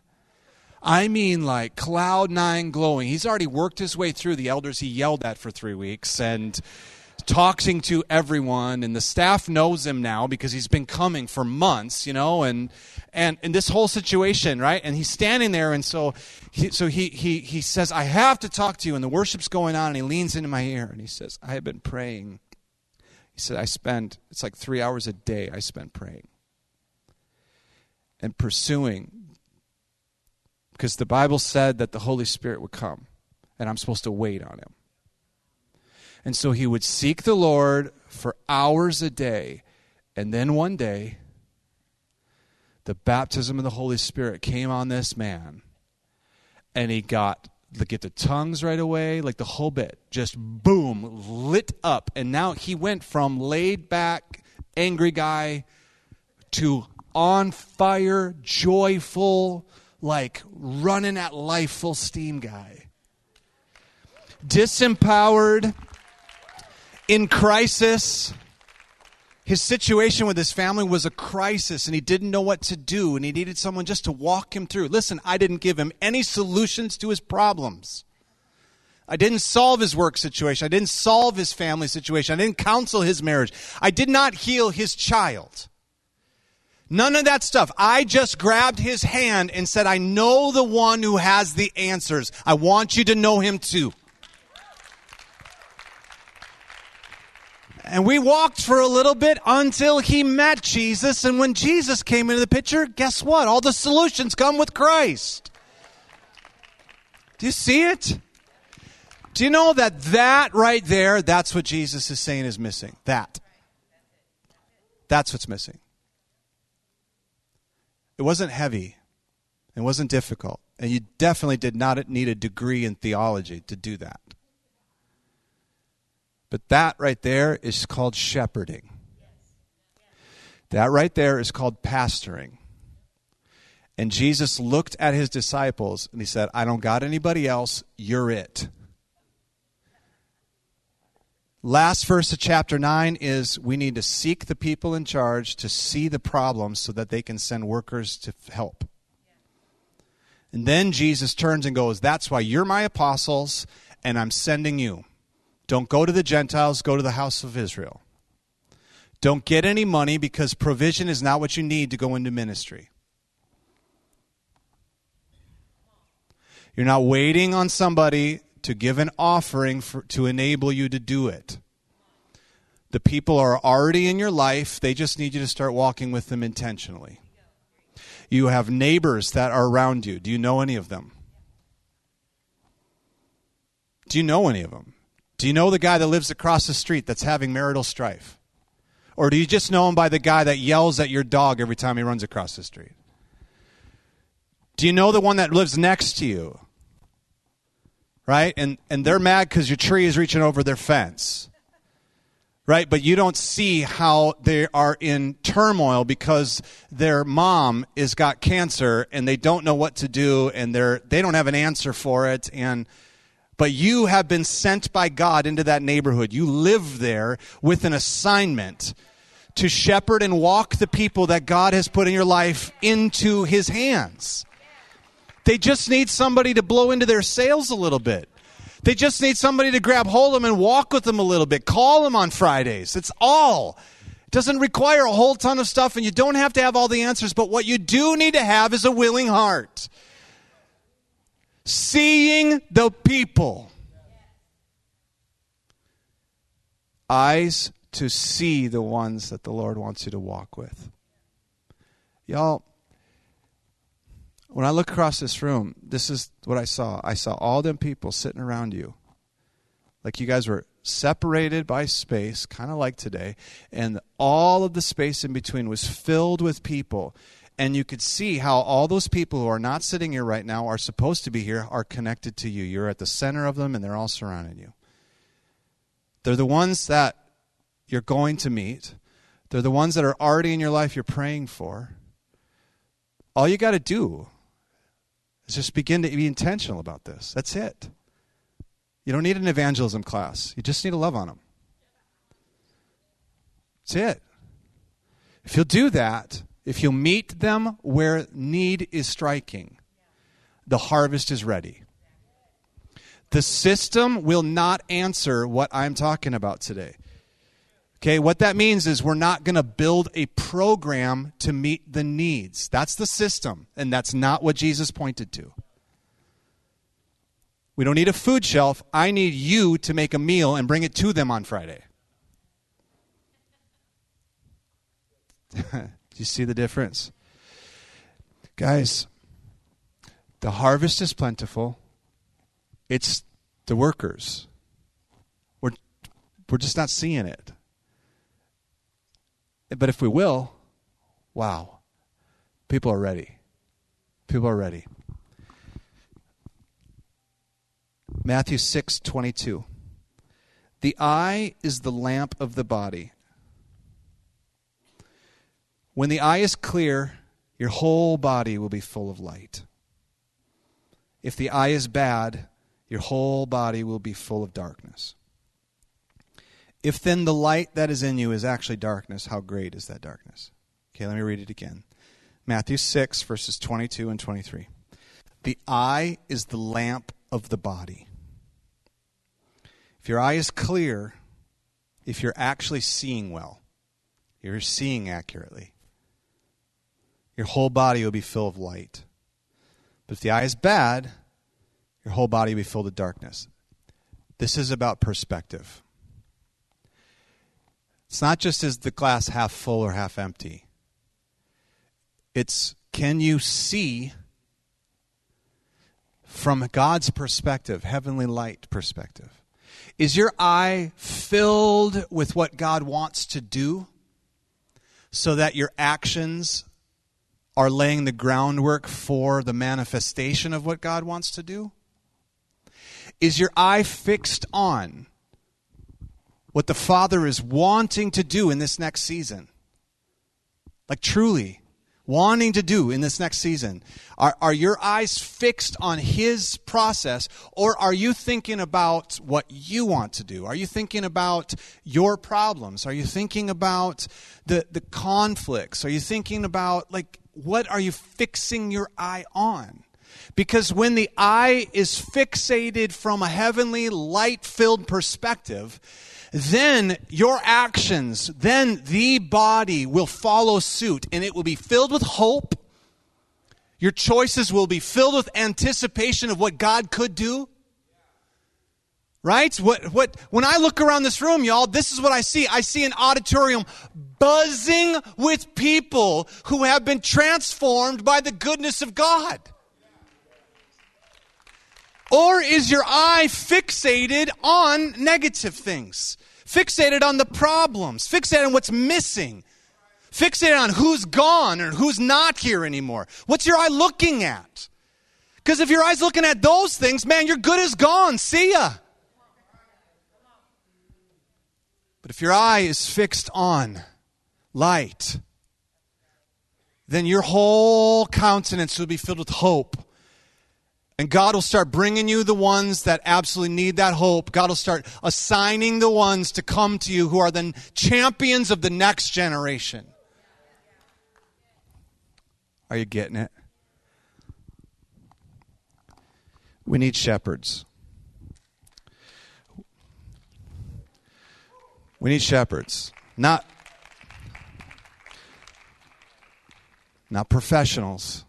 I mean, like cloud nine glowing. He's already worked his way through the elders. He yelled at for three weeks and talking to everyone and the staff knows him now because he's been coming for months you know and and in this whole situation right? And he's standing there and so he, so he he he says i have to talk to you and the worship's going on and he leans into my ear and he says i have been praying. He said i spend it's like three hours a day i spend praying and pursuing because the Bible said that the Holy Spirit would come, and I'm supposed to wait on him. And so he would seek the Lord for hours a day, and then one day, the baptism of the Holy Spirit came on this man, and he got get the tongues right away, like the whole bit, just boom, lit up. And now he went from laid back, angry guy to on fire, joyful, like running at life full steam guy. Disempowered, in crisis. His situation with his family was a crisis and he didn't know what to do and he needed someone just to walk him through. Listen, I didn't give him any solutions to his problems. I didn't solve his work situation. I didn't solve his family situation. I didn't counsel his marriage. I did not heal his child. None of that stuff. I just grabbed his hand and said, I know the one who has the answers. I want you to know him too. And we walked for a little bit until he met Jesus. And when Jesus came into the picture, guess what? All the solutions come with Christ. Do you see it? Do you know that that right there, that's what Jesus is saying is missing? That. That's what's missing. It wasn't heavy. It wasn't difficult. And you definitely did not need a degree in theology to do that. But that right there is called shepherding. That right there is called pastoring. And Jesus looked at his disciples and he said, I don't got anybody else. You're it. Last verse of chapter 9 is we need to seek the people in charge to see the problems so that they can send workers to help. And then Jesus turns and goes, That's why you're my apostles, and I'm sending you. Don't go to the Gentiles, go to the house of Israel. Don't get any money because provision is not what you need to go into ministry. You're not waiting on somebody to give an offering for, to enable you to do it. The people are already in your life, they just need you to start walking with them intentionally. You have neighbors that are around you. Do you know any of them? Do you know any of them? Do you know the guy that lives across the street that's having marital strife? Or do you just know him by the guy that yells at your dog every time he runs across the street? Do you know the one that lives next to you? Right? And and they're mad because your tree is reaching over their fence, right? But you don't see how they are in turmoil because their mom is got cancer and they don't know what to do and they're they don't have an answer for it and. But you have been sent by God into that neighborhood. You live there with an assignment to shepherd and walk the people that God has put in your life into his hands. They just need somebody to blow into their sails a little bit. They just need somebody to grab hold of them and walk with them a little bit. Call them on Fridays. It's all. It doesn't require a whole ton of stuff, and you don't have to have all the answers, but what you do need to have is a willing heart. Seeing the people. eyes to see the ones that the Lord wants you to walk with. Y'all, when I look across this room, this is what I saw. I saw all them people sitting around you. Like you guys were separated by space, kind of like today, and all of the space in between was filled with people. And you could see how all those people who are not sitting here right now are supposed to be here are connected to you. You're at the center of them and they're all surrounding you. They're the ones that you're going to meet. They're the ones that are already in your life you're praying for. All you got to do just begin to be intentional about this. That's it. You don't need an evangelism class. You just need to love on them. That's it. If you'll do that, if you'll meet them where need is striking, the harvest is ready. The system will not answer what I'm talking about today. Okay, what that means is we're not going to build a program to meet the needs. That's the system, and that's not what Jesus pointed to. We don't need a food shelf. I need you to make a meal and bring it to them on Friday. Do you see the difference? Guys, the harvest is plentiful. It's the workers. We're, we're just not seeing it. But if we will, wow, people are ready. People are ready. Matthew 6 22. The eye is the lamp of the body. When the eye is clear, your whole body will be full of light. If the eye is bad, your whole body will be full of darkness. If then the light that is in you is actually darkness, how great is that darkness? Okay, let me read it again. Matthew 6, verses 22 and 23. The eye is the lamp of the body. If your eye is clear, if you're actually seeing well, you're seeing accurately, your whole body will be full of light. But if the eye is bad, your whole body will be filled with darkness. This is about perspective. It's not just is the glass half full or half empty. It's can you see from God's perspective, heavenly light perspective? Is your eye filled with what God wants to do so that your actions are laying the groundwork for the manifestation of what God wants to do? Is your eye fixed on what the Father is wanting to do in this next season? Like, truly, wanting to do in this next season? Are, are your eyes fixed on His process, or are you thinking about what you want to do? Are you thinking about your problems? Are you thinking about the, the conflicts? Are you thinking about, like, what are you fixing your eye on? Because when the eye is fixated from a heavenly, light filled perspective, then your actions, then the body will follow suit and it will be filled with hope. Your choices will be filled with anticipation of what God could do. Right? What, what, when I look around this room, y'all, this is what I see. I see an auditorium buzzing with people who have been transformed by the goodness of God. Or is your eye fixated on negative things? Fixated on the problems, fixated on what's missing, fixated on who's gone or who's not here anymore. What's your eye looking at? Because if your eye's looking at those things, man, your good is gone. See ya. But if your eye is fixed on light, then your whole countenance will be filled with hope and God will start bringing you the ones that absolutely need that hope. God will start assigning the ones to come to you who are the champions of the next generation. Are you getting it? We need shepherds. We need shepherds. Not not professionals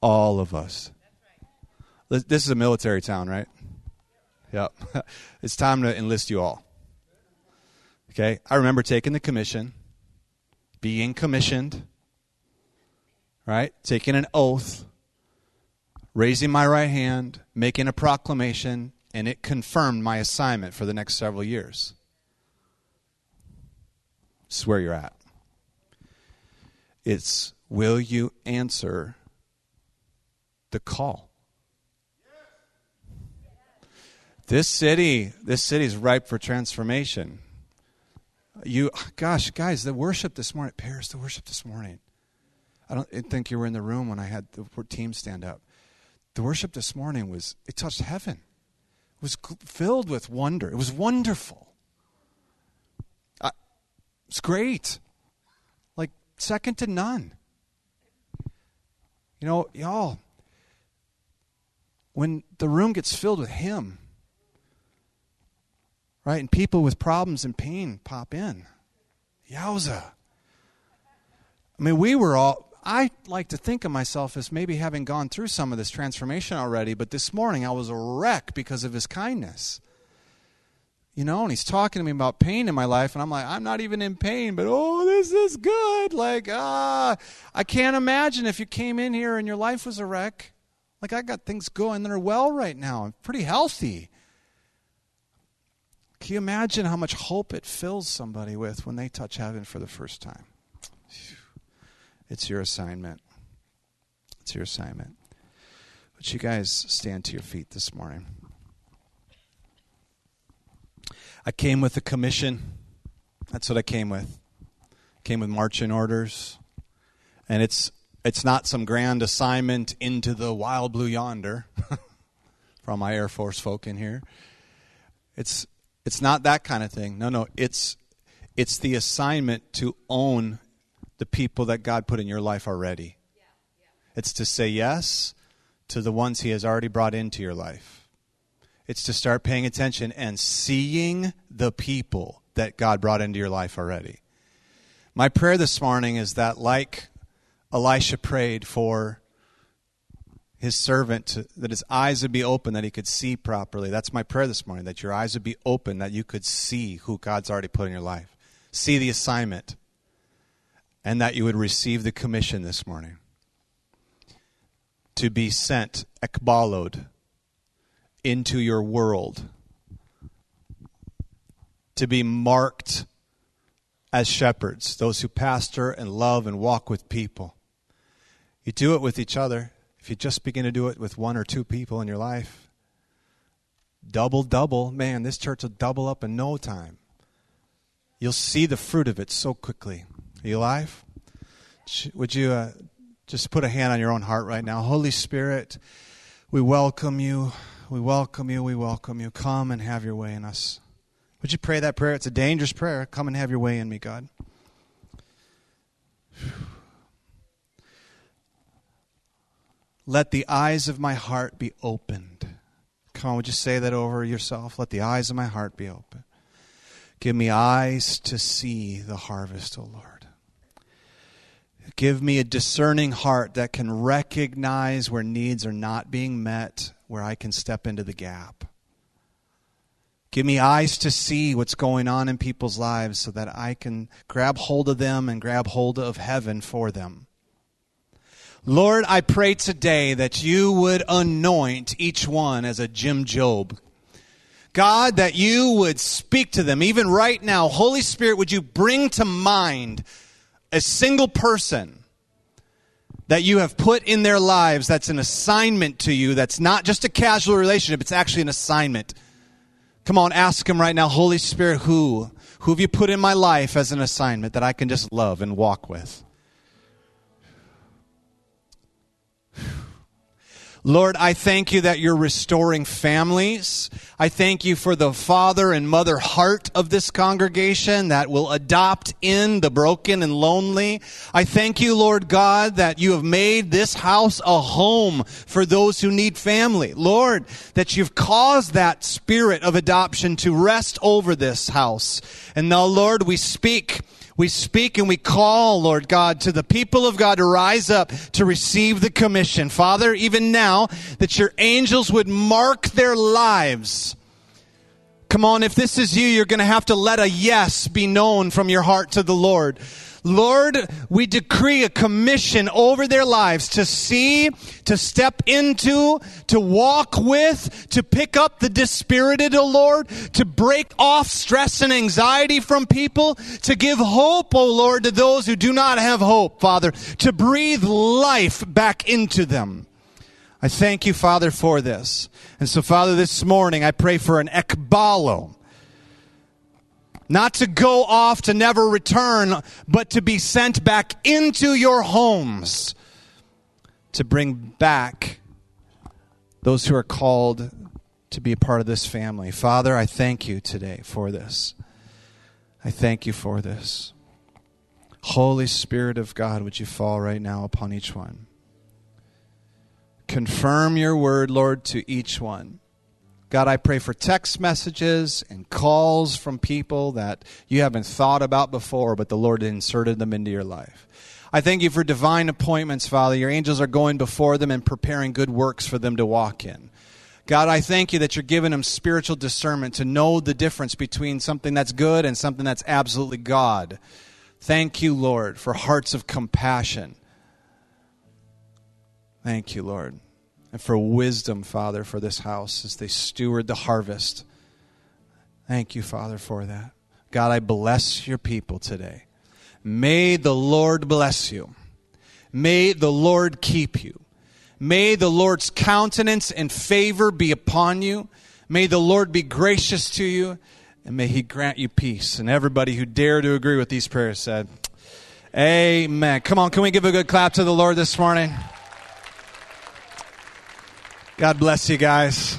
all of us. This is a military town, right? Yep. It's time to enlist you all. Okay? I remember taking the commission, being commissioned, right? Taking an oath, raising my right hand, making a proclamation, and it confirmed my assignment for the next several years. This is where you're at. It's will you answer the call? This city, this city is ripe for transformation. You, gosh, guys, the worship this morning, Paris, the worship this morning. I don't think you were in the room when I had the team stand up. The worship this morning was, it touched heaven. It was filled with wonder. It was wonderful. It's great. Like, second to none. You know, y'all, when the room gets filled with Him, right, and people with problems and pain pop in, yowza. I mean, we were all, I like to think of myself as maybe having gone through some of this transformation already, but this morning I was a wreck because of his kindness. You know, and he's talking to me about pain in my life, and I'm like, I'm not even in pain, but oh, this is good. Like, ah, I can't imagine if you came in here and your life was a wreck. Like, I got things going that are well right now. I'm pretty healthy. Can you imagine how much hope it fills somebody with when they touch heaven for the first time? It's your assignment. It's your assignment. Would you guys stand to your feet this morning? I came with a commission. That's what I came with. Came with marching orders. And it's it's not some grand assignment into the wild blue yonder from my Air Force folk in here. It's it's not that kind of thing. No, no, it's it's the assignment to own the people that God put in your life already. It's to say yes to the ones He has already brought into your life. It's to start paying attention and seeing the people that God brought into your life already. My prayer this morning is that, like Elisha prayed for his servant, to, that his eyes would be open, that he could see properly. That's my prayer this morning, that your eyes would be open, that you could see who God's already put in your life, see the assignment and that you would receive the commission this morning to be sent, ekbalod, into your world, to be marked as shepherds, those who pastor and love and walk with people. You do it with each other. If you just begin to do it with one or two people in your life, double, double, man, this church will double up in no time. You'll see the fruit of it so quickly. Are you alive? Would you uh, just put a hand on your own heart right now? Holy Spirit, we welcome you. We welcome you. We welcome you. Come and have your way in us. Would you pray that prayer? It's a dangerous prayer. Come and have your way in me, God. Let the eyes of my heart be opened. Come on, would you say that over yourself? Let the eyes of my heart be open. Give me eyes to see the harvest, O Lord. Give me a discerning heart that can recognize where needs are not being met, where I can step into the gap. Give me eyes to see what's going on in people's lives so that I can grab hold of them and grab hold of heaven for them. Lord, I pray today that you would anoint each one as a Jim Job. God, that you would speak to them even right now. Holy Spirit, would you bring to mind a single person that you have put in their lives that's an assignment to you, that's not just a casual relationship, it's actually an assignment. Come on, ask him right now, Holy Spirit, who? Who have you put in my life as an assignment that I can just love and walk with? Lord, I thank you that you're restoring families. I thank you for the father and mother heart of this congregation that will adopt in the broken and lonely. I thank you, Lord God, that you have made this house a home for those who need family. Lord, that you've caused that spirit of adoption to rest over this house. And now, Lord, we speak we speak and we call, Lord God, to the people of God to rise up to receive the commission. Father, even now, that your angels would mark their lives Come on, if this is you, you're going to have to let a yes be known from your heart to the Lord. Lord, we decree a commission over their lives to see, to step into, to walk with, to pick up the dispirited, O Lord, to break off stress and anxiety from people, to give hope, O Lord, to those who do not have hope, Father, to breathe life back into them. I thank you, Father, for this. And so, Father, this morning I pray for an ekballo not to go off to never return, but to be sent back into your homes to bring back those who are called to be a part of this family. Father, I thank you today for this. I thank you for this. Holy Spirit of God, would you fall right now upon each one? Confirm your word, Lord, to each one. God, I pray for text messages and calls from people that you haven't thought about before, but the Lord inserted them into your life. I thank you for divine appointments, Father. Your angels are going before them and preparing good works for them to walk in. God, I thank you that you're giving them spiritual discernment to know the difference between something that's good and something that's absolutely God. Thank you, Lord, for hearts of compassion. Thank you, Lord and for wisdom, Father, for this house as they steward the harvest. Thank you, Father, for that. God, I bless your people today. May the Lord bless you. May the Lord keep you. May the Lord's countenance and favor be upon you. May the Lord be gracious to you. And may he grant you peace. And everybody who dare to agree with these prayers said, Amen. Come on, can we give a good clap to the Lord this morning? God bless you guys.